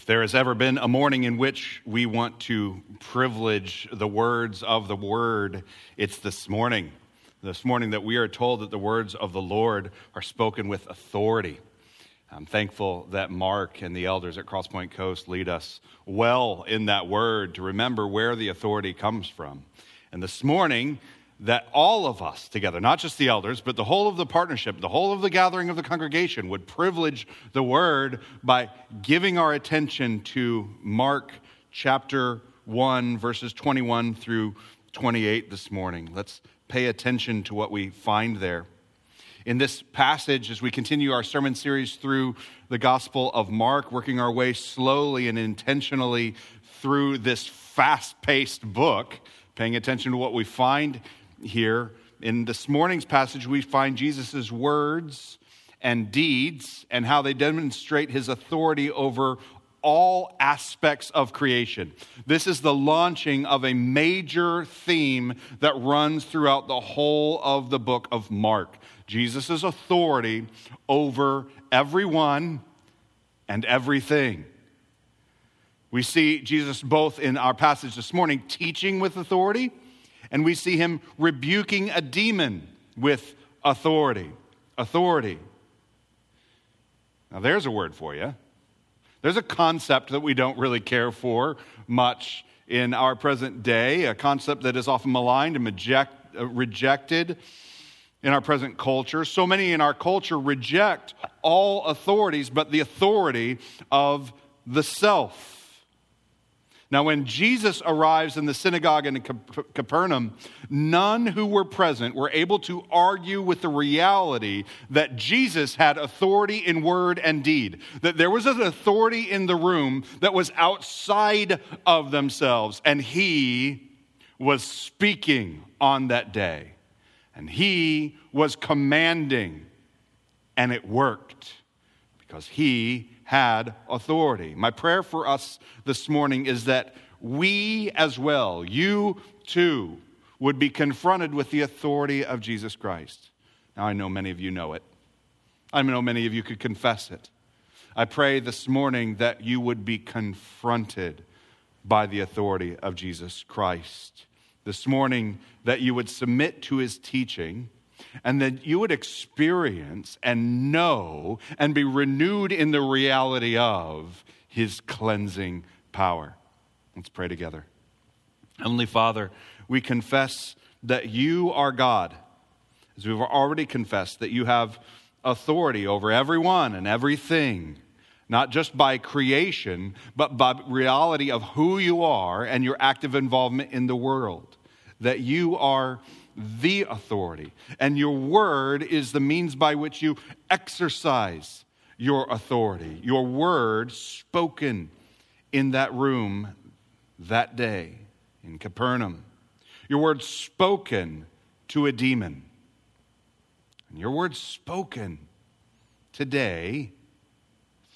If there has ever been a morning in which we want to privilege the words of the word, it's this morning. This morning that we are told that the words of the Lord are spoken with authority. I'm thankful that Mark and the elders at Crosspoint Coast lead us well in that word to remember where the authority comes from. And this morning, that all of us together, not just the elders, but the whole of the partnership, the whole of the gathering of the congregation, would privilege the word by giving our attention to Mark chapter 1, verses 21 through 28 this morning. Let's pay attention to what we find there. In this passage, as we continue our sermon series through the Gospel of Mark, working our way slowly and intentionally through this fast paced book, paying attention to what we find here. In this morning's passage, we find Jesus' words and deeds and how they demonstrate his authority over all aspects of creation. This is the launching of a major theme that runs throughout the whole of the book of Mark. Jesus' authority over everyone and everything. We see Jesus both in our passage this morning teaching with authority and we see him rebuking a demon with authority. Authority. Now, there's a word for you. There's a concept that we don't really care for much in our present day, a concept that is often maligned and reject, uh, rejected in our present culture. So many in our culture reject all authorities but the authority of the self. Now, when Jesus arrives in the synagogue in Capernaum, none who were present were able to argue with the reality that Jesus had authority in word and deed, that there was an authority in the room that was outside of themselves, and he was speaking on that day, and he was commanding, and it worked because he had authority. My prayer for us this morning is that we as well, you too, would be confronted with the authority of Jesus Christ. Now, I know many of you know it. I know many of you could confess it. I pray this morning that you would be confronted by the authority of Jesus Christ. This morning, that you would submit to his teaching and that you would experience and know and be renewed in the reality of his cleansing power. Let's pray together. Heavenly Father, we confess that you are God, as we've already confessed, that you have authority over everyone and everything, not just by creation, but by reality of who you are and your active involvement in the world. That you are the authority. And your word is the means by which you exercise your authority. Your word spoken in that room that day in Capernaum. Your word spoken to a demon. And your word spoken today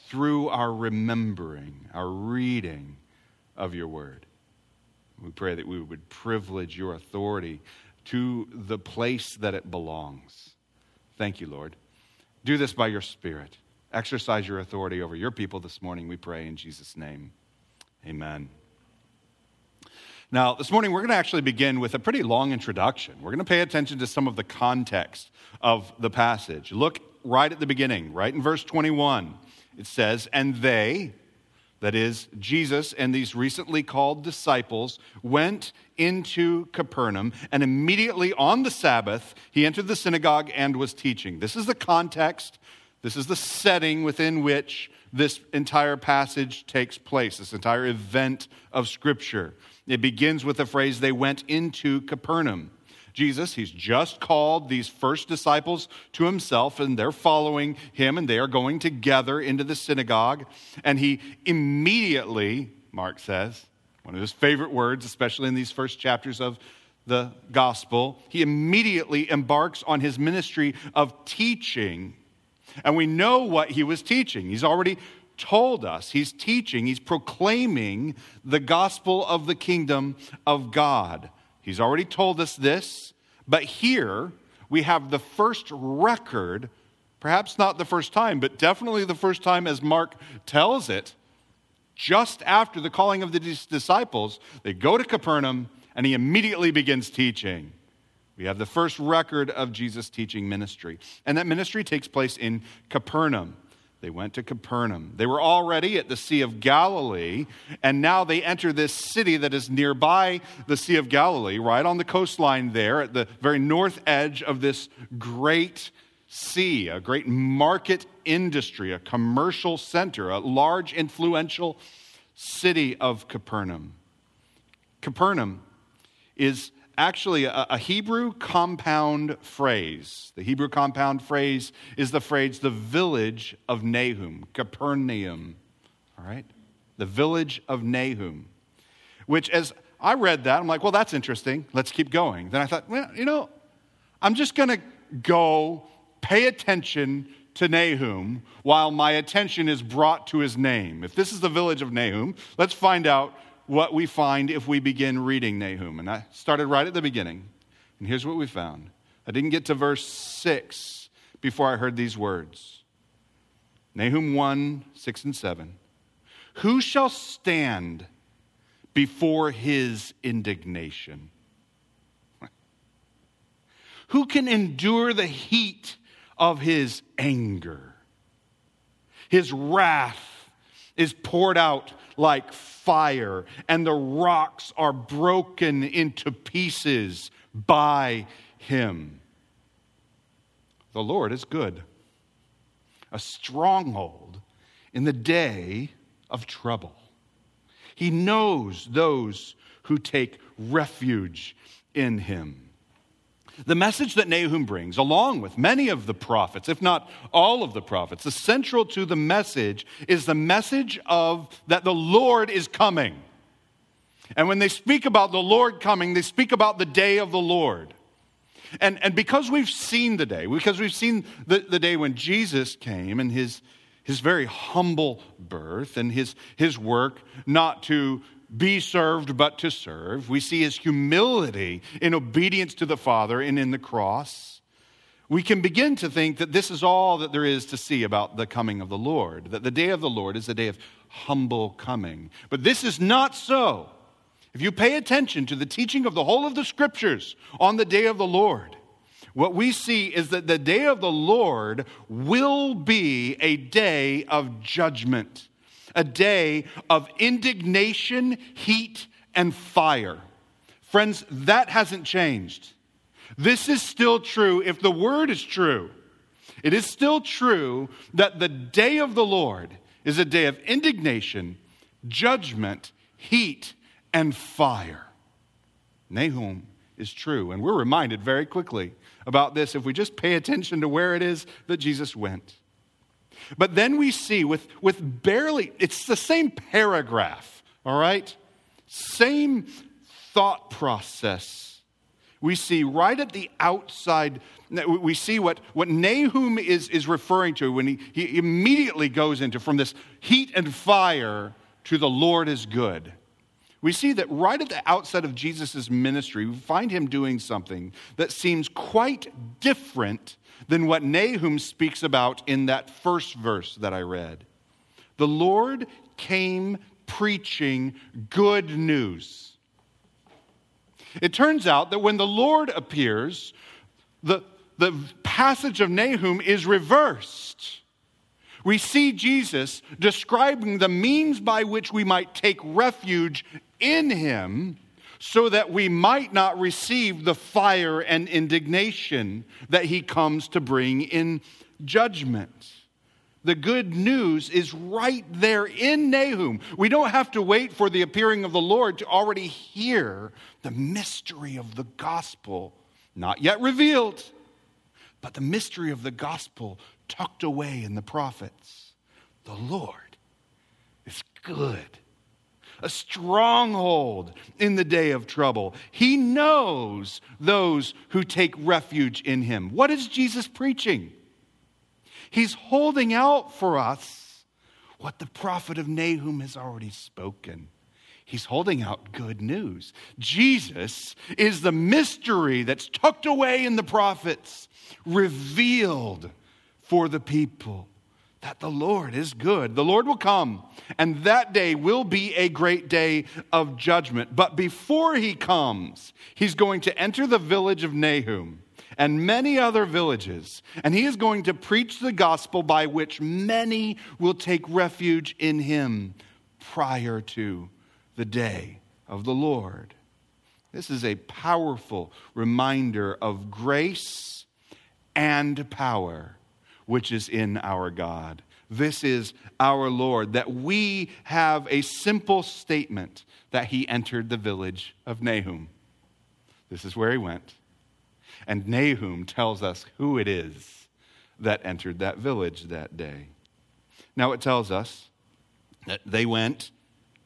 through our remembering, our reading of your word. We pray that we would privilege your authority to the place that it belongs. Thank you, Lord. Do this by your Spirit. Exercise your authority over your people this morning, we pray in Jesus' name. Amen. Now, this morning we're going to actually begin with a pretty long introduction. We're going to pay attention to some of the context of the passage. Look right at the beginning, right in verse 21. It says, And they, that is, Jesus and these recently called disciples went into Capernaum, and immediately on the Sabbath, he entered the synagogue and was teaching. This is the context, this is the setting within which this entire passage takes place, this entire event of Scripture. It begins with the phrase, they went into Capernaum. Jesus. He's just called these first disciples to himself, and they're following him, and they are going together into the synagogue. And he immediately, Mark says, one of his favorite words, especially in these first chapters of the gospel, he immediately embarks on his ministry of teaching. And we know what he was teaching. He's already told us. He's teaching, he's proclaiming the gospel of the kingdom of God. He's already told us this, but here we have the first record, perhaps not the first time, but definitely the first time as Mark tells it, just after the calling of the disciples, they go to Capernaum and he immediately begins teaching. We have the first record of Jesus' teaching ministry. And that ministry takes place in Capernaum. They went to Capernaum. They were already at the Sea of Galilee, and now they enter this city that is nearby the Sea of Galilee, right on the coastline there, at the very north edge of this great sea, a great market industry, a commercial center, a large, influential city of Capernaum. Capernaum is actually a, a, Hebrew compound phrase. The Hebrew compound phrase is the phrase the village of Nahum, Capernaum. All right? The village of Nahum. Which, as I read that, I'm like, well, that's interesting. Let's keep going. Then I thought, well, you know, I'm just going to go pay attention to Nahum while my attention is brought to his name. If this is the village of Nahum, let's find out what we find if we begin reading Nahum. And I started right at the beginning. And here's what we found. I didn't get to verse 6 before I heard these words Nahum 1 6 and 7. Who shall stand before his indignation? Who can endure the heat of his anger? His wrath is poured out like fire, and the rocks are broken into pieces by him. The Lord is good, a stronghold in the day of trouble. He knows those who take refuge in him. The message that Nahum brings, along with many of the prophets, if not all of the prophets, essential to the message is the message of that the Lord is coming. And when they speak about the Lord coming, they speak about the day of the Lord. And, and because we've seen the day, because we've seen the, the day when Jesus came and his, his very humble birth and his, his work not to be served but to serve. We see his humility in obedience to the Father and in the cross. We can begin to think that this is all that there is to see about the coming of the Lord, that the day of the Lord is a day of humble coming. But this is not so. If you pay attention to the teaching of the whole of the scriptures on the day of the Lord, what we see is that the day of the Lord will be a day of judgment a day of indignation, heat, and fire. Friends, that hasn't changed. This is still true if the word is true. It is still true that the day of the Lord is a day of indignation, judgment, heat, and fire. Nahum is true. And we're reminded very quickly about this if we just pay attention to where it is that Jesus went. But then we see with, with barely, it's the same paragraph, all right? Same thought process. We see right at the outside, we see what, what Nahum is, is referring to when he, he immediately goes into from this heat and fire to the Lord is good. We see that right at the outset of Jesus' ministry, we find him doing something that seems quite different than what Nahum speaks about in that first verse that I read. The Lord came preaching good news. It turns out that when the Lord appears, the, the passage of Nahum is reversed. We see Jesus describing the means by which we might take refuge in him so that we might not receive the fire and indignation that he comes to bring in judgment. The good news is right there in Nahum. We don't have to wait for the appearing of the Lord to already hear the mystery of the gospel, not yet revealed, but the mystery of the gospel tucked away in the prophets. The Lord is good a stronghold in the day of trouble. He knows those who take refuge in him. What is Jesus preaching? He's holding out for us what the prophet of Nahum has already spoken. He's holding out good news. Jesus is the mystery that's tucked away in the prophets, revealed for the people that the Lord is good. The Lord will come, and that day will be a great day of judgment. But before he comes, he's going to enter the village of Nahum and many other villages, and he is going to preach the gospel by which many will take refuge in him prior to the day of the Lord. This is a powerful reminder of grace and power which is in our God. This is our Lord, that we have a simple statement that he entered the village of Nahum. This is where he went. And Nahum tells us who it is that entered that village that day. Now it tells us that they went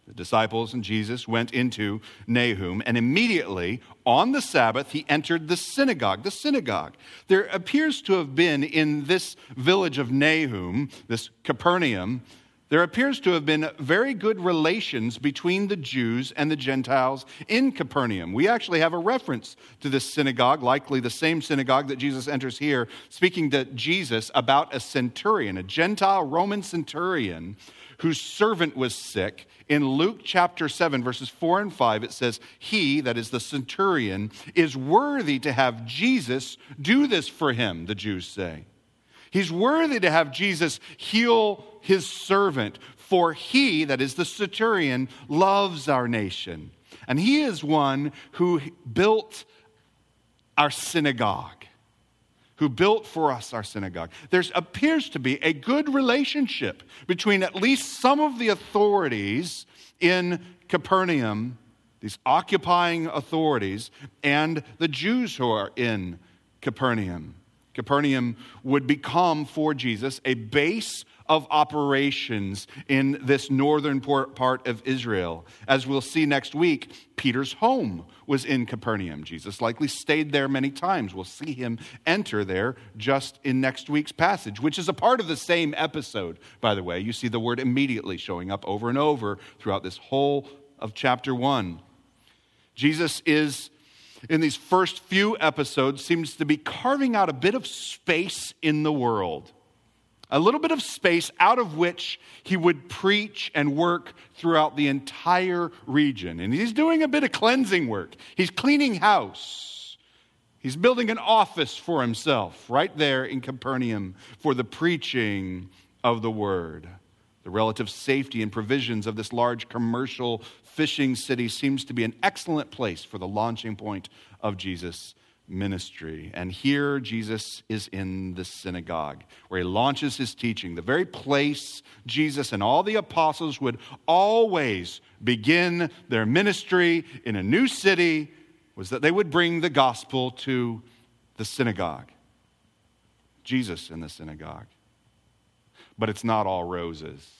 the disciples and Jesus went into Nahum, and immediately on the Sabbath, he entered the synagogue. The synagogue. There appears to have been in this village of Nahum, this Capernaum, there appears to have been very good relations between the Jews and the Gentiles in Capernaum. We actually have a reference to this synagogue, likely the same synagogue that Jesus enters here, speaking to Jesus about a centurion, a Gentile Roman centurion whose servant was sick in Luke chapter 7, verses 4 and 5, it says, He, that is the centurion, is worthy to have Jesus do this for him, the Jews say. He's worthy to have Jesus heal his servant, for he, that is the centurion, loves our nation. And he is one who built our synagogue who built for us our synagogue. There appears to be a good relationship between at least some of the authorities in Capernaum, these occupying authorities, and the Jews who are in Capernaum. Capernaum would become for Jesus a base of operations in this northern part of Israel. As we'll see next week, Peter's home was in Capernaum. Jesus likely stayed there many times. We'll see him enter there just in next week's passage, which is a part of the same episode, by the way. You see the word immediately showing up over and over throughout this whole of chapter 1. Jesus is in these first few episodes seems to be carving out a bit of space in the world a little bit of space out of which he would preach and work throughout the entire region. And he's doing a bit of cleansing work. He's cleaning house. He's building an office for himself right there in Capernaum for the preaching of the word. The relative safety and provisions of this large commercial fishing city seems to be an excellent place for the launching point of Jesus' ministry. And here Jesus is in the synagogue where he launches his teaching, the very place Jesus and all the apostles would always begin their ministry in a new city was that they would bring the gospel to the synagogue. Jesus in the synagogue. But it's not all roses.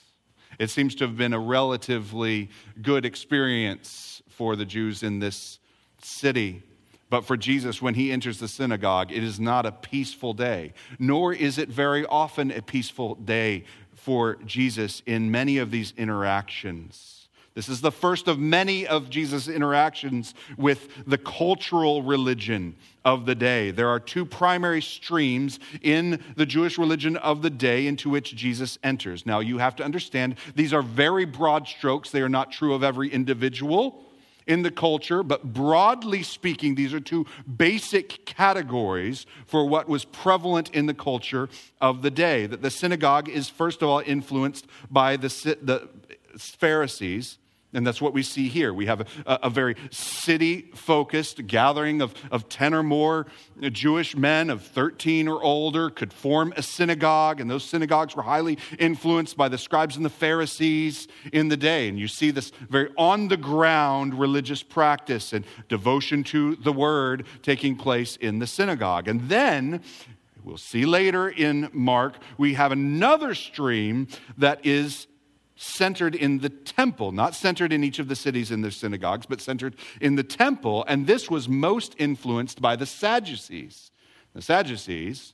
It seems to have been a relatively good experience for the Jews in this city. But for Jesus, when he enters the synagogue, it is not a peaceful day, nor is it very often a peaceful day for Jesus in many of these interactions. This is the first of many of Jesus' interactions with the cultural religion of the day. There are two primary streams in the Jewish religion of the day into which Jesus enters. Now, you have to understand these are very broad strokes, they are not true of every individual in the culture, but broadly speaking, these are two basic categories for what was prevalent in the culture of the day. That the synagogue is, first of all, influenced by the, the Pharisees and that's what we see here. We have a, a very city focused gathering of, of 10 or more Jewish men of 13 or older could form a synagogue, and those synagogues were highly influenced by the scribes and the Pharisees in the day. And you see this very on the ground religious practice and devotion to the word taking place in the synagogue. And then We'll see later in Mark, we have another stream that is centered in the temple, not centered in each of the cities in their synagogues, but centered in the temple. And this was most influenced by the Sadducees. The Sadducees,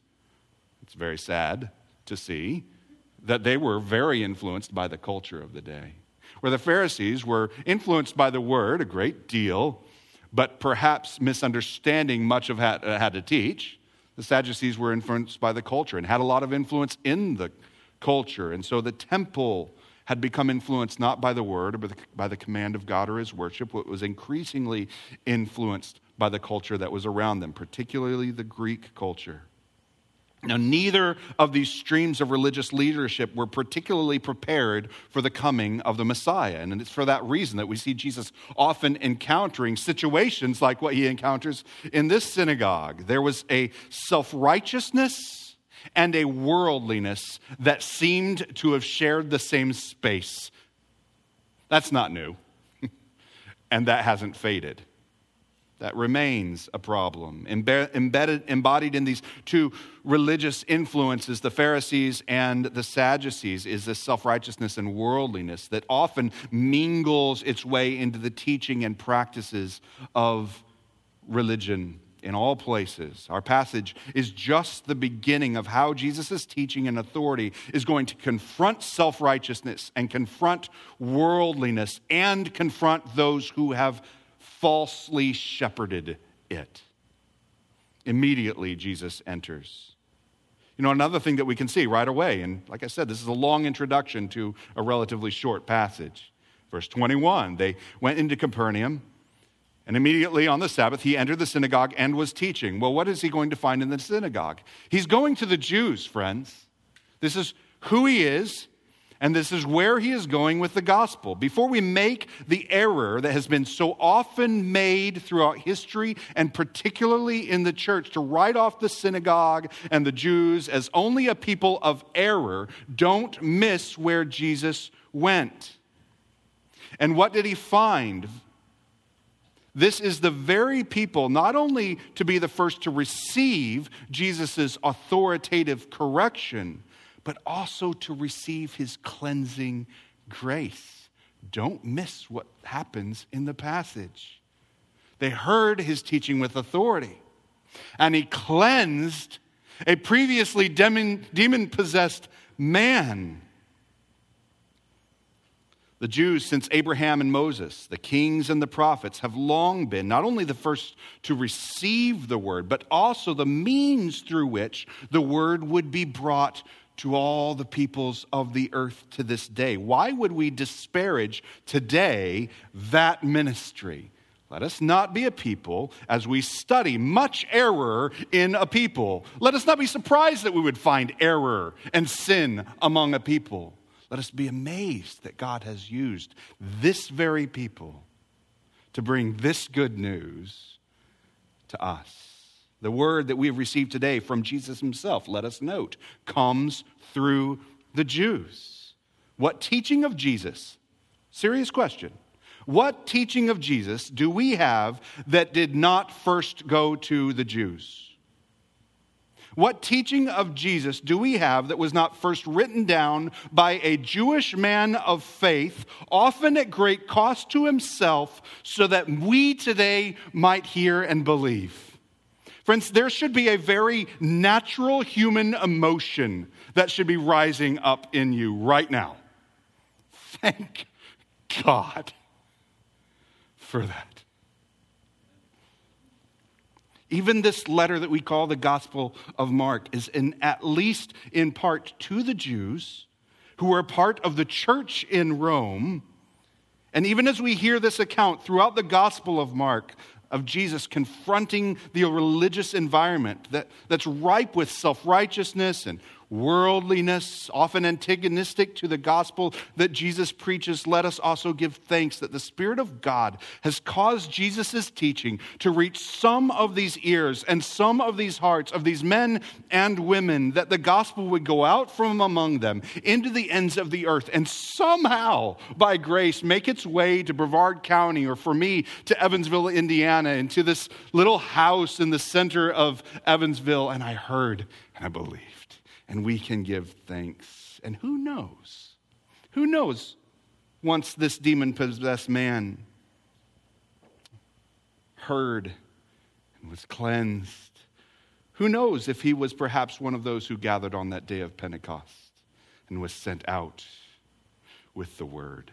it's very sad to see that they were very influenced by the culture of the day. Where the Pharisees were influenced by the word a great deal, but perhaps misunderstanding much of how, uh, how to teach. The Sadducees were influenced by the culture and had a lot of influence in the culture. And so the temple had become influenced not by the word, but by the command of God or his worship, but was increasingly influenced by the culture that was around them, particularly the Greek culture. Now, neither of these streams of religious leadership were particularly prepared for the coming of the Messiah. And it's for that reason that we see Jesus often encountering situations like what he encounters in this synagogue. There was a self righteousness and a worldliness that seemed to have shared the same space. That's not new, and that hasn't faded that remains a problem. Embedded, embodied in these two religious influences, the Pharisees and the Sadducees, is this self righteousness and worldliness that often mingles its way into the teaching and practices of religion in all places. Our passage is just the beginning of how Jesus' teaching and authority is going to confront self righteousness and confront worldliness and confront those who have falsely shepherded it. Immediately, Jesus enters. You know, another thing that we can see right away, and like I said, this is a long introduction to a relatively short passage. Verse 21 they went into Capernaum, and immediately on the Sabbath, he entered the synagogue and was teaching. Well, what is he going to find in the synagogue? He's going to the Jews, friends. This is who he is, and this is where he is going with the gospel. Before we make the error that has been so often made throughout history, and particularly in the church, to write off the synagogue and the Jews as only a people of error, don't miss where Jesus went. And what did he find? This is the very people, not only to be the first to receive Jesus' authoritative correction, but also to receive his cleansing grace. Don't miss what happens in the passage. They heard his teaching with authority, and he cleansed a previously demon possessed man. The Jews, since Abraham and Moses, the kings and the prophets, have long been not only the first to receive the word, but also the means through which the word would be brought to all the peoples of the earth to this day. Why would we disparage today that ministry? Let us not be a people as we study much error in a people. Let us not be surprised that we would find error and sin among a people. Let us be amazed that God has used this very people to bring this good news to us. The word that we have received today from Jesus himself, let us note, comes through the Jews. What teaching of Jesus? Serious question. What teaching of Jesus do we have that did not first go to the Jews? What teaching of Jesus do we have that was not first written down by a Jewish man of faith, often at great cost to himself, so that we today might hear and believe? Friends, there should be a very natural human emotion that should be rising up in you right now. Thank God for that. Even this letter that we call the Gospel of Mark is in, at least in part to the Jews who were part of the church in Rome. And even as we hear this account throughout the Gospel of Mark, of Jesus confronting the religious environment that, that's ripe with self righteousness and worldliness, often antagonistic to the gospel that Jesus preaches, let us also give thanks that the Spirit of God has caused Jesus' teaching to reach some of these ears and some of these hearts of these men and women, that the gospel would go out from among them into the ends of the earth and somehow, by grace, make its way to Brevard County or for me to Evansville, Indiana, and to this little house in the center of Evansville. And I heard and I believed and we can give thanks. And who knows? Who knows once this demon possessed man heard and was cleansed? Who knows if he was perhaps one of those who gathered on that day of Pentecost and was sent out with the word?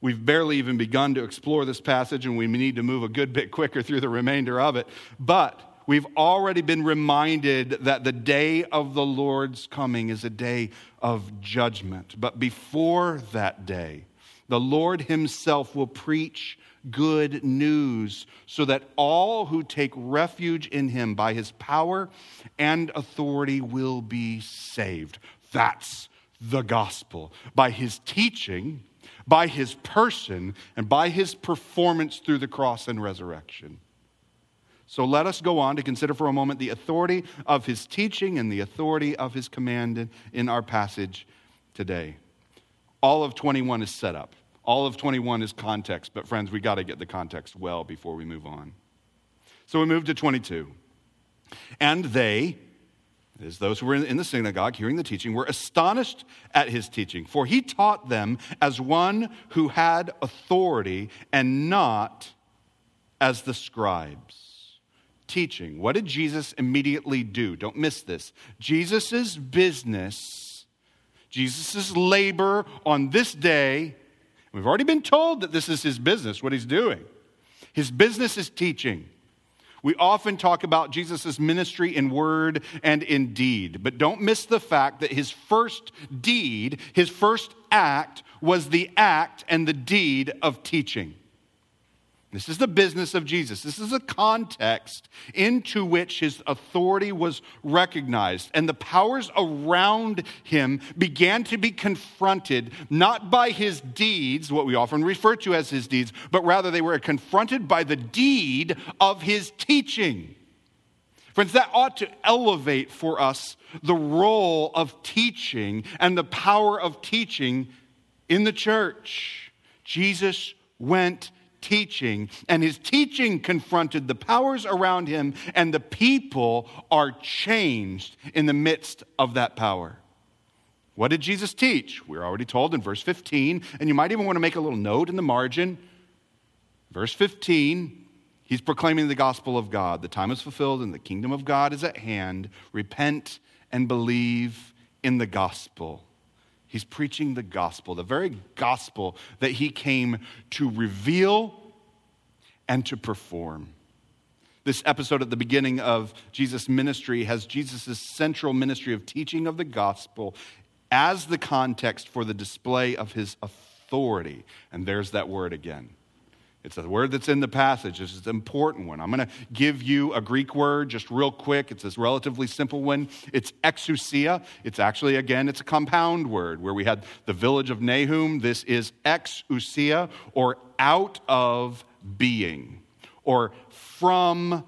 We've barely even begun to explore this passage, and we need to move a good bit quicker through the remainder of it. But we've already been reminded that the day of the Lord's coming is a day of judgment. But before that day, the Lord Himself will preach good news so that all who take refuge in Him by His power and authority will be saved. That's the gospel. By His teaching, by His person, and by His performance through the cross and resurrection. So let us go on to consider for a moment the authority of his teaching and the authority of his command in our passage today. All of 21 is set up. All of 21 is context, but friends, we got to get the context well before we move on. So we move to 22. And they, as those who were in the synagogue hearing the teaching, were astonished at his teaching, for he taught them as one who had authority and not as the scribes teaching. What did Jesus immediately do? Don't miss this. Jesus' business, Jesus' labor on this day, we've already been told that this is his business, what he's doing. His business is teaching. We often talk about Jesus' ministry in word and in deed, but don't miss the fact that his first deed, his first act, was the act and the deed of teaching. This is the business of Jesus. This is a context into which his authority was recognized, and the powers around him began to be confronted not by his deeds, what we often refer to as his deeds, but rather they were confronted by the deed of his teaching. Friends, that ought to elevate for us the role of teaching and the power of teaching in the church. Jesus went teaching, and his teaching confronted the powers around him, and the people are changed in the midst of that power. What did Jesus teach? We're already told in verse 15, and you might even want to make a little note in the margin. Verse 15, he's proclaiming the gospel of God. The time is fulfilled and the kingdom of God is at hand. Repent and believe in the gospel. He's preaching the gospel, the very gospel that he came to reveal and to perform. This episode at the beginning of Jesus' ministry has Jesus' central ministry of teaching of the gospel as the context for the display of his authority. And there's that word again it's a word that's in the passage. It's an important one. I'm going to give you a Greek word just real quick. It's a relatively simple one. It's exousia. It's actually, again, it's a compound word where we had the village of Nahum. This is exousia or out of being or from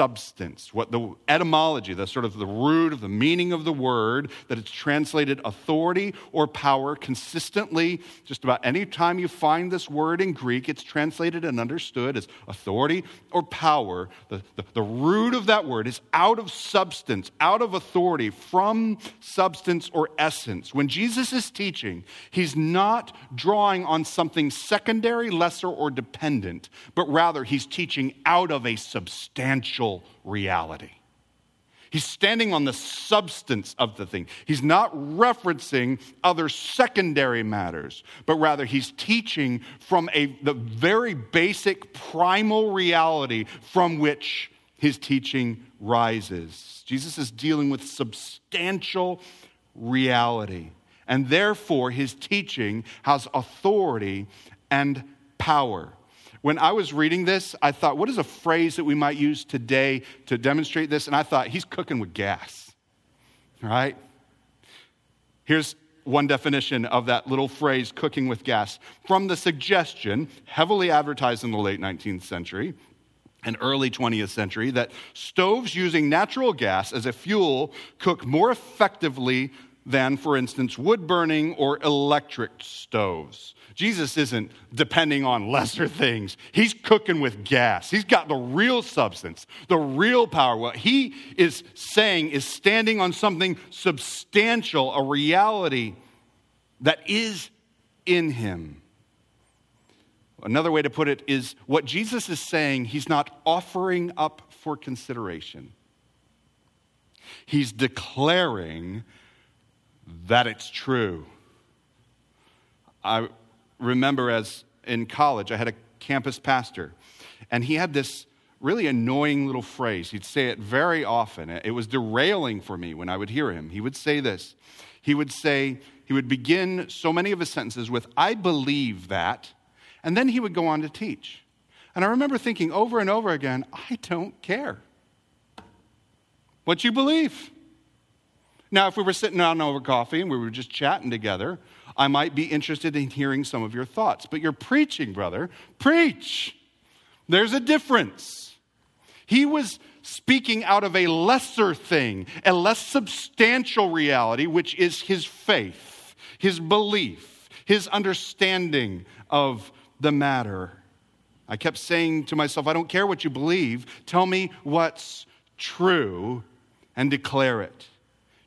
substance. What the etymology, the sort of the root of the meaning of the word, that it's translated authority or power consistently. Just about any time you find this word in Greek, it's translated and understood as authority or power. The, the, the root of that word is out of substance, out of authority, from substance or essence. When Jesus is teaching, he's not drawing on something secondary, lesser, or dependent, but rather he's teaching out of a substantial substantial reality. He's standing on the substance of the thing. He's not referencing other secondary matters, but rather he's teaching from a, the very basic primal reality from which his teaching rises. Jesus is dealing with substantial reality, and therefore his teaching has authority and power. When I was reading this, I thought, what is a phrase that we might use today to demonstrate this? And I thought, he's cooking with gas, right? Here's one definition of that little phrase, cooking with gas, from the suggestion, heavily advertised in the late 19th century and early 20th century, that stoves using natural gas as a fuel cook more effectively than, for instance, wood burning or electric stoves. Jesus isn't depending on lesser things. He's cooking with gas. He's got the real substance, the real power. What he is saying is standing on something substantial, a reality that is in him. Another way to put it is what Jesus is saying, he's not offering up for consideration. He's declaring that it's true. I remember as in college, I had a campus pastor, and he had this really annoying little phrase. He'd say it very often. It was derailing for me when I would hear him. He would say this. He would say, he would begin so many of his sentences with, I believe that, and then he would go on to teach. And I remember thinking over and over again, I don't care what you believe. Now, if we were sitting down over coffee and we were just chatting together, I might be interested in hearing some of your thoughts. But you're preaching, brother. Preach. There's a difference. He was speaking out of a lesser thing, a less substantial reality, which is his faith, his belief, his understanding of the matter. I kept saying to myself, I don't care what you believe, tell me what's true and declare it.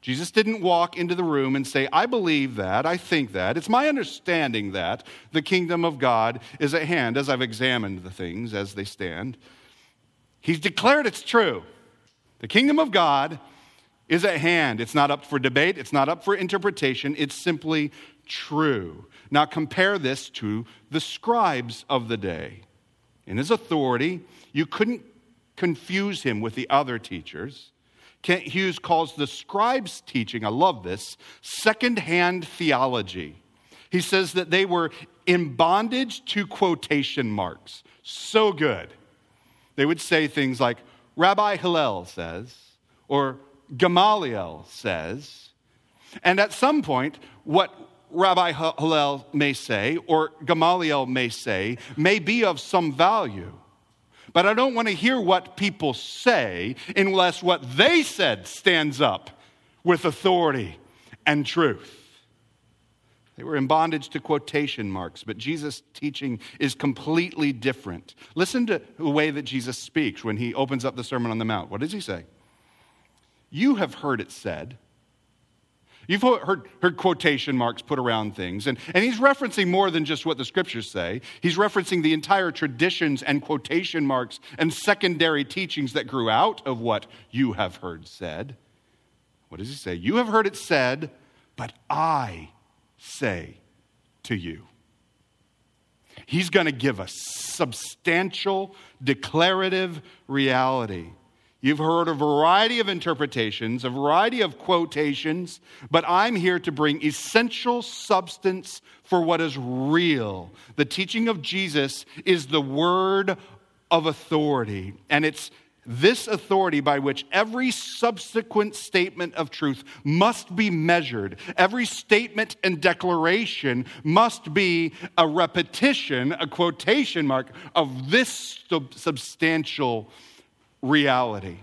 Jesus didn't walk into the room and say, I believe that, I think that, it's my understanding that the kingdom of God is at hand as I've examined the things as they stand. He's declared it's true. The kingdom of God is at hand. It's not up for debate, it's not up for interpretation, it's simply true. Now compare this to the scribes of the day. In his authority, you couldn't confuse him with the other teachers. Kent Hughes calls the scribes' teaching, I love this, secondhand theology. He says that they were in bondage to quotation marks. So good. They would say things like, Rabbi Hillel says, or Gamaliel says. And at some point, what Rabbi Hillel may say, or Gamaliel may say, may be of some value. But I don't want to hear what people say unless what they said stands up with authority and truth. They were in bondage to quotation marks, but Jesus' teaching is completely different. Listen to the way that Jesus speaks when he opens up the Sermon on the Mount. What does he say? You have heard it said, You've heard, heard, quotation marks put around things, and, and he's referencing more than just what the scriptures say. He's referencing the entire traditions and quotation marks and secondary teachings that grew out of what you have heard said. What does he say? You have heard it said, but I say to you. He's going to give a substantial, declarative reality You've heard a variety of interpretations, a variety of quotations, but I'm here to bring essential substance for what is real. The teaching of Jesus is the word of authority, and it's this authority by which every subsequent statement of truth must be measured. Every statement and declaration must be a repetition, a quotation mark of this substantial reality.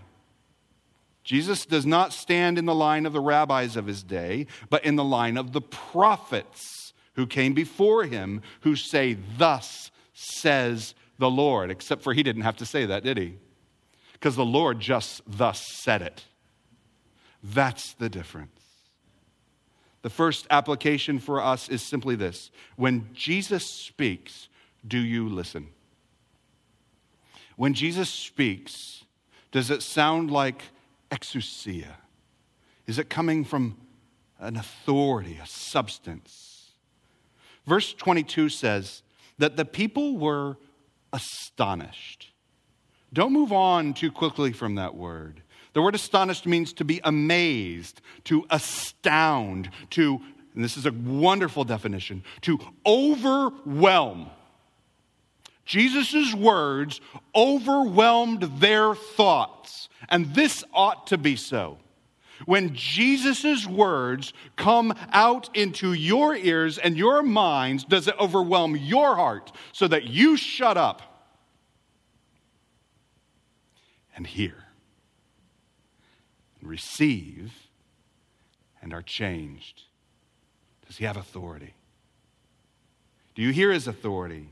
Jesus does not stand in the line of the rabbis of his day, but in the line of the prophets who came before him, who say, Thus says the Lord. Except for he didn't have to say that, did he? Because the Lord just thus said it. That's the difference. The first application for us is simply this when Jesus speaks, do you listen? When Jesus speaks, does it sound like exousia? Is it coming from an authority, a substance? Verse 22 says that the people were astonished. Don't move on too quickly from that word. The word astonished means to be amazed, to astound, to, and this is a wonderful definition, to overwhelm. Jesus' words overwhelmed their thoughts, and this ought to be so. When Jesus' words come out into your ears and your minds, does it overwhelm your heart so that you shut up and hear and receive and are changed? Does he have authority? Do you hear his authority?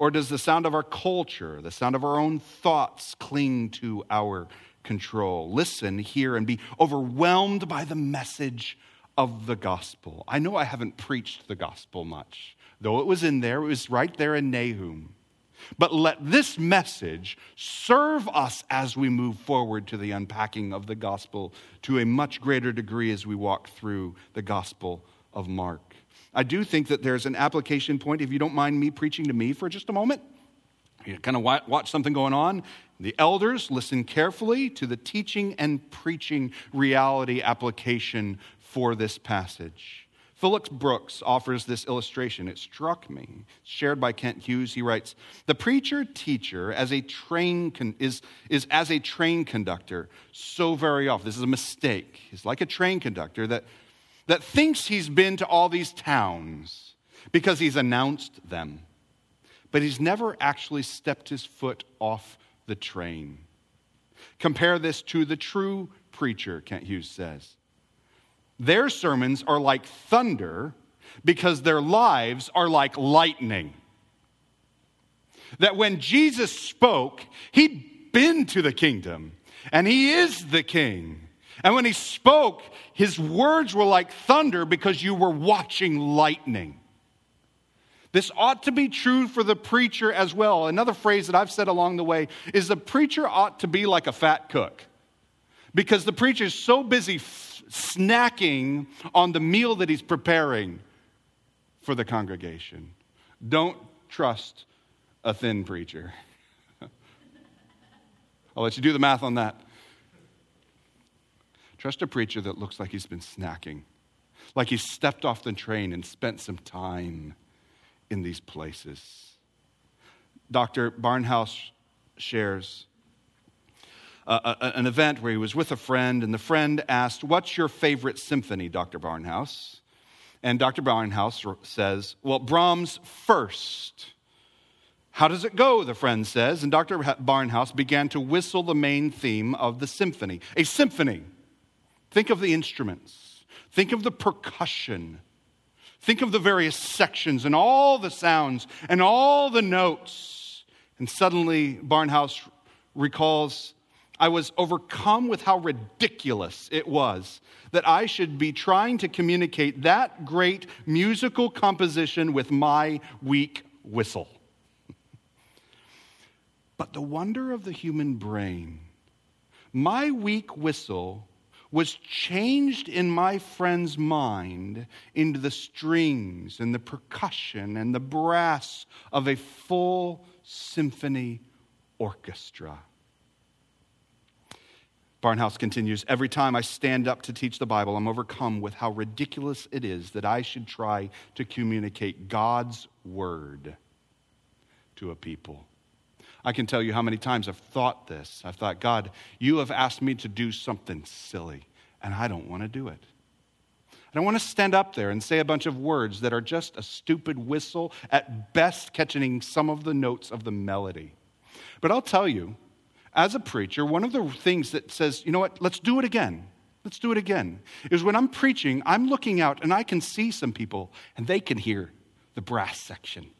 Or does the sound of our culture, the sound of our own thoughts, cling to our control? Listen, hear, and be overwhelmed by the message of the gospel. I know I haven't preached the gospel much, though it was in there, it was right there in Nahum. But let this message serve us as we move forward to the unpacking of the gospel to a much greater degree as we walk through the gospel of Mark. I do think that there's an application point, if you don't mind me preaching to me for just a moment. You kind of watch something going on. The elders listen carefully to the teaching and preaching reality application for this passage. Phillips Brooks offers this illustration. It struck me. shared by Kent Hughes. He writes The preacher teacher as a train con- is, is as a train conductor so very often. This is a mistake. He's like a train conductor that, that thinks he's been to all these towns because he's announced them but he's never actually stepped his foot off the train. Compare this to the true preacher, Kent Hughes says. Their sermons are like thunder because their lives are like lightning. That when Jesus spoke, he'd been to the kingdom and he is the king. And when he spoke, his words were like thunder because you were watching lightning. This ought to be true for the preacher as well. Another phrase that I've said along the way is the preacher ought to be like a fat cook because the preacher is so busy f- snacking on the meal that he's preparing for the congregation. Don't trust a thin preacher. I'll let you do the math on that. Trust a preacher that looks like he's been snacking, like he's stepped off the train and spent some time in these places. Dr. Barnhouse shares uh, an event where he was with a friend, and the friend asked, What's your favorite symphony, Dr. Barnhouse? And Dr. Barnhouse says, Well, Brahms first. How does it go? The friend says. And Dr. Barnhouse began to whistle the main theme of the symphony. A symphony. Think of the instruments, think of the percussion, Think of the various sections and all the sounds and all the notes. And suddenly, Barnhouse recalls I was overcome with how ridiculous it was that I should be trying to communicate that great musical composition with my weak whistle. but the wonder of the human brain, my weak whistle was changed in my friend's mind into the strings and the percussion and the brass of a full symphony orchestra. Barnhouse continues Every time I stand up to teach the Bible, I'm overcome with how ridiculous it is that I should try to communicate God's word to a people. I can tell you how many times I've thought this. I've thought, God, you have asked me to do something silly, and I don't want to do it. I don't want to stand up there and say a bunch of words that are just a stupid whistle, at best catching some of the notes of the melody. But I'll tell you, as a preacher, one of the things that says, you know what, let's do it again. Let's do it again. Is when I'm preaching, I'm looking out and I can see some people and they can hear the brass section.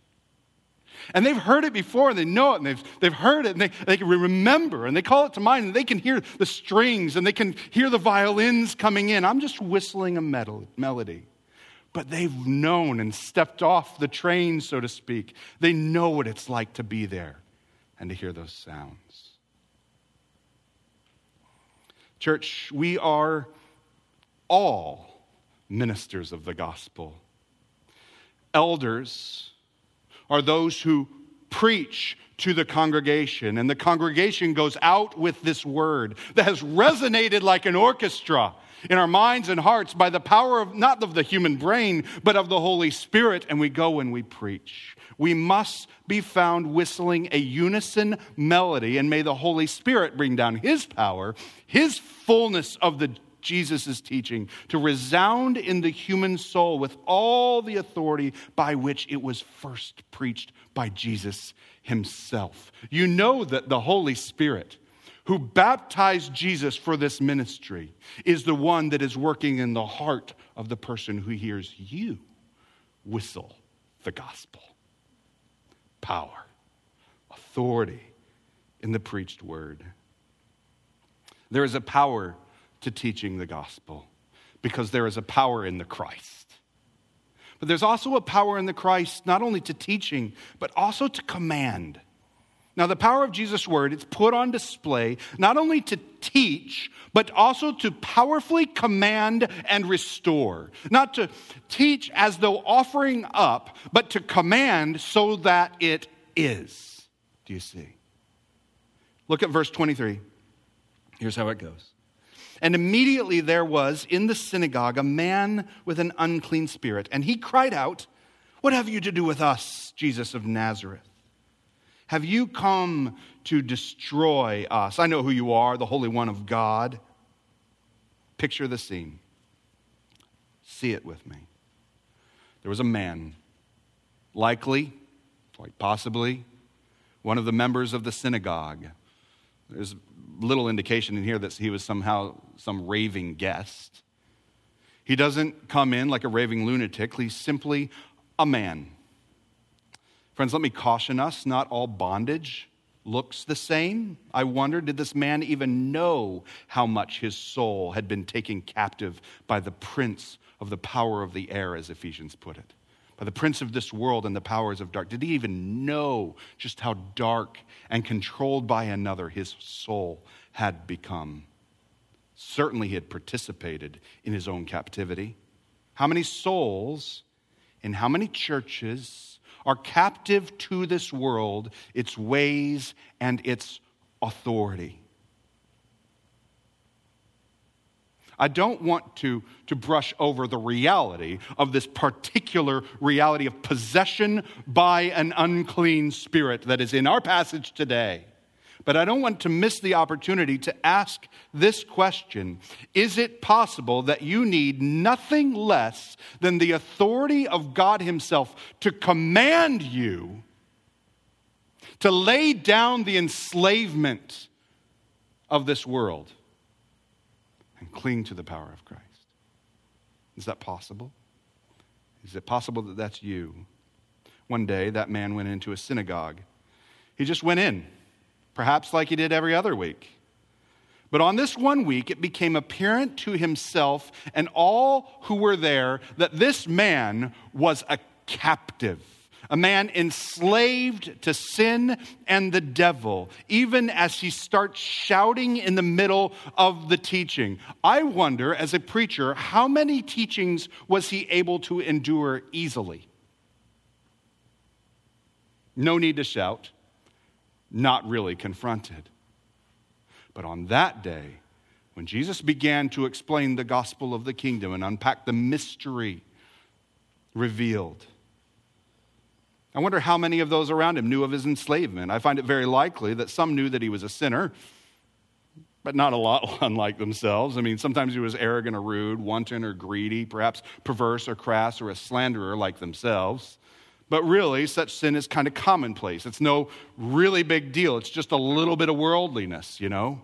And they've heard it before and they know it and they've, they've heard it and they, they can remember and they call it to mind and they can hear the strings and they can hear the violins coming in. I'm just whistling a melody. But they've known and stepped off the train, so to speak. They know what it's like to be there and to hear those sounds. Church, we are all ministers of the gospel. Elders are those who preach to the congregation, and the congregation goes out with this word that has resonated like an orchestra in our minds and hearts by the power of not of the human brain, but of the Holy Spirit, and we go and we preach. We must be found whistling a unison melody, and may the Holy Spirit bring down His power, His fullness of the Jesus' teaching to resound in the human soul with all the authority by which it was first preached by Jesus himself. You know that the Holy Spirit, who baptized Jesus for this ministry, is the one that is working in the heart of the person who hears you whistle the gospel. Power, authority in the preached word. There is a power to teaching the gospel because there is a power in the Christ. But there's also a power in the Christ not only to teaching, but also to command. Now, the power of Jesus' word, it's put on display not only to teach, but also to powerfully command and restore. Not to teach as though offering up, but to command so that it is. do you see? Look at verse 23. Here's how it goes. And immediately there was in the synagogue a man with an unclean spirit, and he cried out, What have you to do with us, Jesus of Nazareth? Have you come to destroy us? I know who you are, the Holy One of God. Picture the scene. See it with me. There was a man, likely, quite possibly, one of the members of the synagogue. There's little indication in here that he was somehow some raving guest. He doesn't come in like a raving lunatic, he's simply a man Friends, let me caution us not all bondage looks the same. I wonder, did this man even know how much his soul had been taken captive by the prince of the power of the air, as Ephesians put it? By the prince of this world and the powers of dark. Did he even know just how dark and controlled by another his soul had become? Certainly, he had participated in his own captivity. How many souls in how many churches are captive to this world, its ways, and its authority. I don't want to, to brush over the reality of this particular reality of possession by an unclean spirit that is in our passage today. But I don't want to miss the opportunity to ask this question Is it possible that you need nothing less than the authority of God Himself to command you to lay down the enslavement of this world cling to the power of Christ? Is that possible? Is it possible that that's you? One day, that man went into a synagogue. He just went in perhaps like he did every other week. But on this one week, it became apparent to himself and all who were there that this man was a captive, a man enslaved to sin and the devil, even as he starts shouting in the middle of the teaching. I wonder, as a preacher, how many teachings was he able to endure easily? No need to shout not really confronted. But on that day, when Jesus began to explain the gospel of the kingdom and unpack the mystery revealed, I wonder how many of those around him knew of his enslavement. I find it very likely that some knew that he was a sinner, but not a lot unlike themselves. I mean, sometimes he was arrogant or rude, wanton or greedy, perhaps perverse or crass or a slanderer like themselves. But really, such sin is kind of commonplace. It's no really big deal. It's just a little bit of worldliness, you know?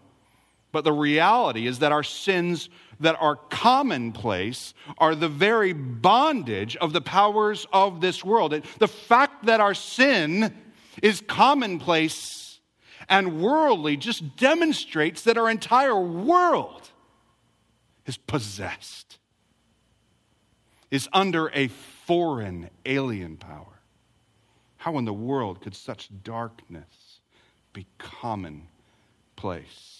But the reality is that our sins that are commonplace are the very bondage of the powers of this world. The fact that our sin is commonplace and worldly just demonstrates that our entire world is possessed, is under a foreign alien power. How in the world could such darkness be commonplace?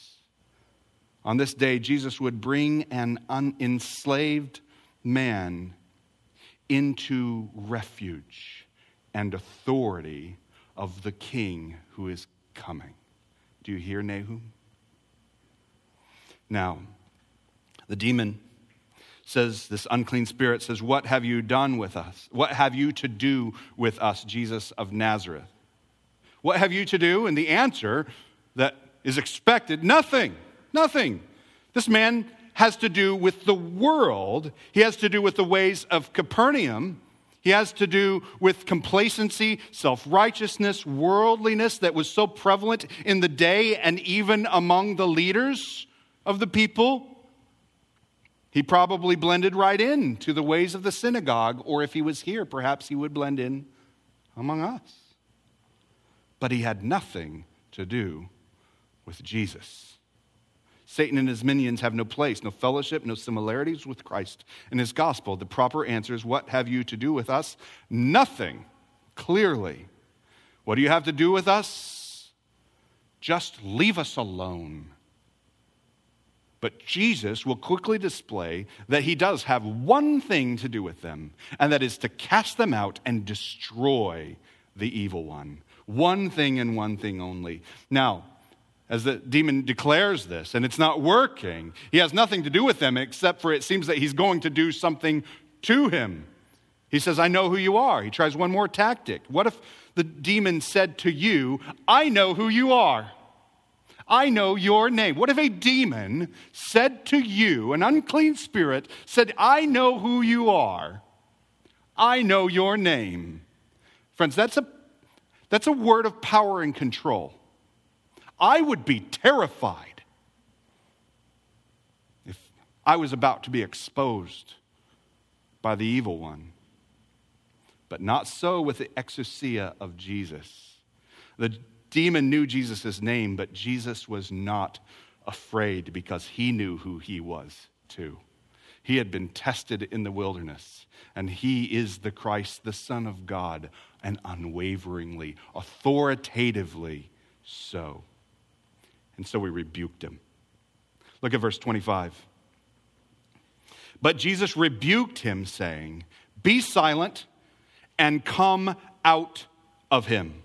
On this day, Jesus would bring an enslaved man into refuge and authority of the king who is coming. Do you hear, Nahum? Now, the demon says, this unclean spirit says, What have you done with us? What have you to do with us, Jesus of Nazareth? What have you to do? And the answer that is expected nothing, nothing. This man has to do with the world, he has to do with the ways of Capernaum. He has to do with complacency, self righteousness, worldliness that was so prevalent in the day and even among the leaders of the people. He probably blended right in to the ways of the synagogue, or if he was here, perhaps he would blend in among us. But he had nothing to do with Jesus. Satan and his minions have no place, no fellowship, no similarities with Christ and his gospel. The proper answer is what have you to do with us? Nothing, clearly. What do you have to do with us? Just leave us alone. But Jesus will quickly display that he does have one thing to do with them, and that is to cast them out and destroy the evil one. One thing and one thing only. Now, as the demon declares this, and it's not working, he has nothing to do with them except for it seems that he's going to do something to him. He says, I know who you are. He tries one more tactic. What if the demon said to you, I know who you are? I know your name. What if a demon said to you, an unclean spirit, said, I know who you are? I know your name. Friends, that's a, that's a word of power and control. I would be terrified if I was about to be exposed by the evil one. But not so with the exousia of Jesus. The demon knew Jesus' name, but Jesus was not afraid because he knew who he was too. He had been tested in the wilderness, and he is the Christ, the Son of God, and unwaveringly, authoritatively so. And so we rebuked him. Look at verse 25. But Jesus rebuked him, saying, Be silent and come out of him.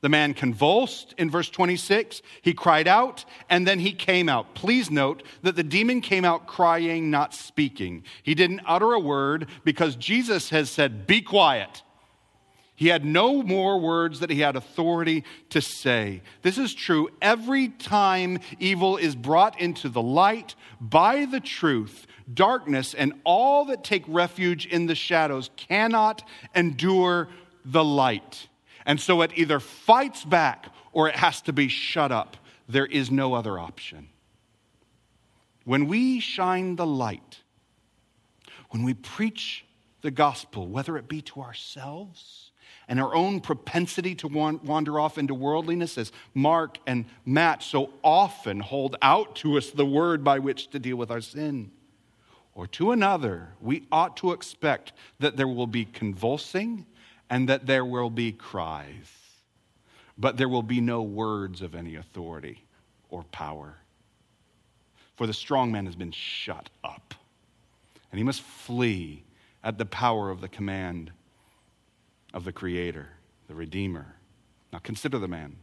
The man convulsed in verse 26. He cried out and then he came out. Please note that the demon came out crying, not speaking. He didn't utter a word because Jesus has said, Be quiet. He had no more words that he had authority to say. This is true every time evil is brought into the light by the truth. Darkness and all that take refuge in the shadows cannot endure the light. And so it either fights back or it has to be shut up. There is no other option. When we shine the light, when we preach the gospel, whether it be to ourselves and our own propensity to wander off into worldliness, as Mark and Matt so often hold out to us the word by which to deal with our sin, or to another, we ought to expect that there will be convulsing and that there will be cries, but there will be no words of any authority or power. For the strong man has been shut up, and he must flee at the power of the command of the Creator, the Redeemer. Now consider the man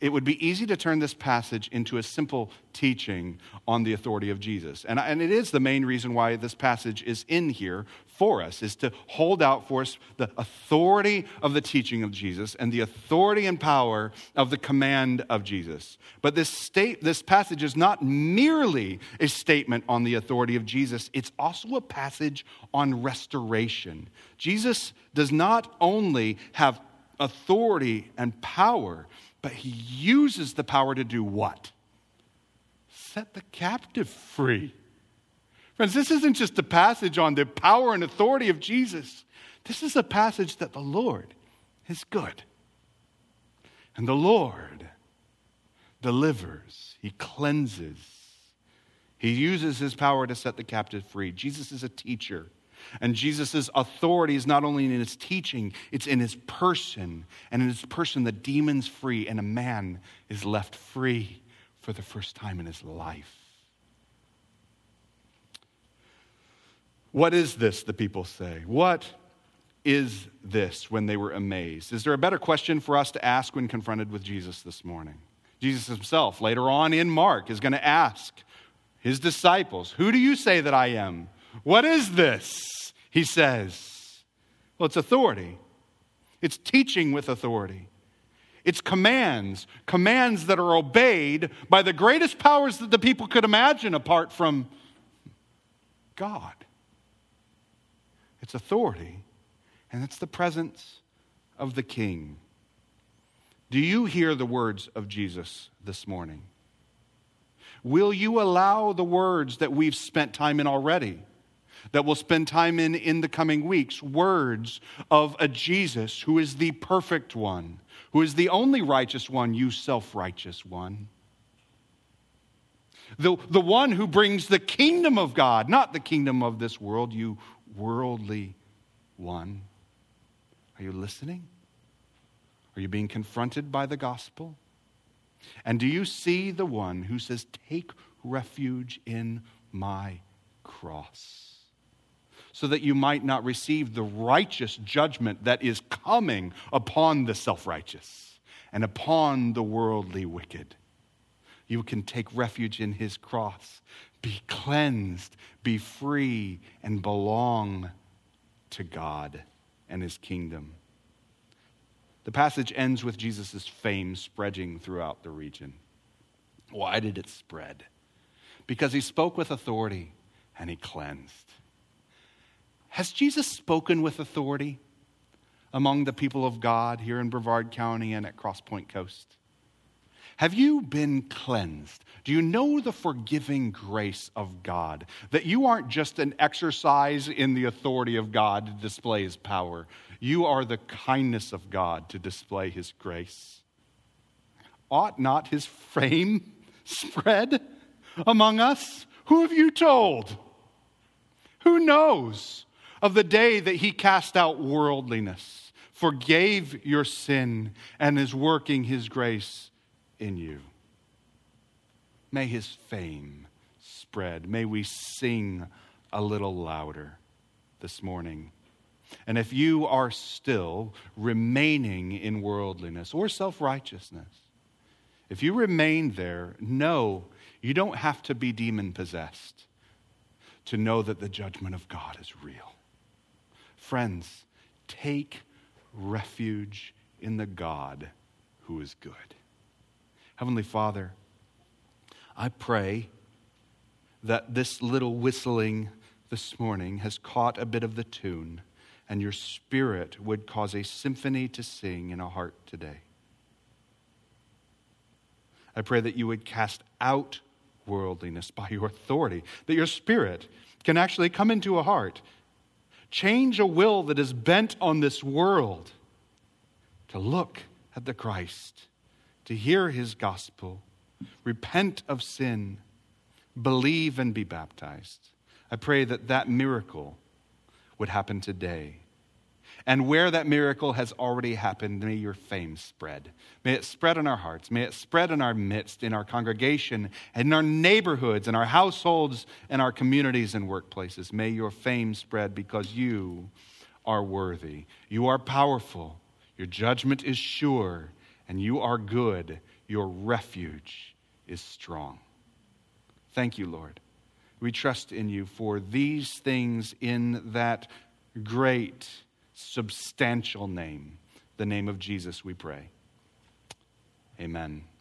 it would be easy to turn this passage into a simple teaching on the authority of Jesus. And, and it is the main reason why this passage is in here for us, is to hold out for us the authority of the teaching of Jesus and the authority and power of the command of Jesus. But this, state, this passage is not merely a statement on the authority of Jesus, it's also a passage on restoration. Jesus does not only have authority and power, but he uses the power to do what? Set the captive free. Friends, this isn't just a passage on the power and authority of Jesus. This is a passage that the Lord is good. And the Lord delivers, He cleanses, He uses His power to set the captive free. Jesus is a teacher. And Jesus' authority is not only in his teaching, it's in his person. And in his person, the demon's free, and a man is left free for the first time in his life. What is this, the people say? What is this when they were amazed? Is there a better question for us to ask when confronted with Jesus this morning? Jesus himself, later on in Mark, is going to ask his disciples, Who do you say that I am? What is this? He says. Well, it's authority, it's teaching with authority. It's commands, commands that are obeyed by the greatest powers that the people could imagine apart from God. It's authority, and it's the presence of the King. Do you hear the words of Jesus this morning? Will you allow the words that we've spent time in already? That we'll spend time in in the coming weeks words of a Jesus who is the perfect one, who is the only righteous one, you self righteous one. The, the one who brings the kingdom of God, not the kingdom of this world, you worldly one. Are you listening? Are you being confronted by the gospel? And do you see the one who says, Take refuge in my cross? So that you might not receive the righteous judgment that is coming upon the self righteous and upon the worldly wicked. You can take refuge in his cross, be cleansed, be free, and belong to God and his kingdom. The passage ends with Jesus' fame spreading throughout the region. Why did it spread? Because he spoke with authority and he cleansed. Has Jesus spoken with authority among the people of God here in Brevard County and at Crosspoint Coast? Have you been cleansed? Do you know the forgiving grace of God? That you aren't just an exercise in the authority of God to display his power, you are the kindness of God to display his grace. Ought not his fame spread among us? Who have you told? Who knows of the day that he cast out worldliness, forgave your sin, and is working his grace in you? May his fame spread. May we sing a little louder this morning. And if you are still remaining in worldliness or self righteousness, if you remain there, know you don't have to be demon possessed to know that the judgment of God is real. Friends, take refuge in the God who is good. Heavenly Father, I pray that this little whistling this morning has caught a bit of the tune and your spirit would cause a symphony to sing in a heart today. I pray that you would cast out worldliness by your authority, that your spirit can actually come into a heart, change a will that is bent on this world to look at the Christ, to hear his gospel, repent of sin, believe and be baptized. I pray that that miracle would happen today. And where that miracle has already happened, may your fame spread. May it spread in our hearts. May it spread in our midst, in our congregation, and in our neighborhoods, in our households, and our communities and workplaces. May your fame spread because you are worthy. You are powerful. Your judgment is sure, and you are good. Your refuge is strong. Thank you, Lord. We trust in you for these things in that great substantial name, the name of Jesus, we pray. Amen.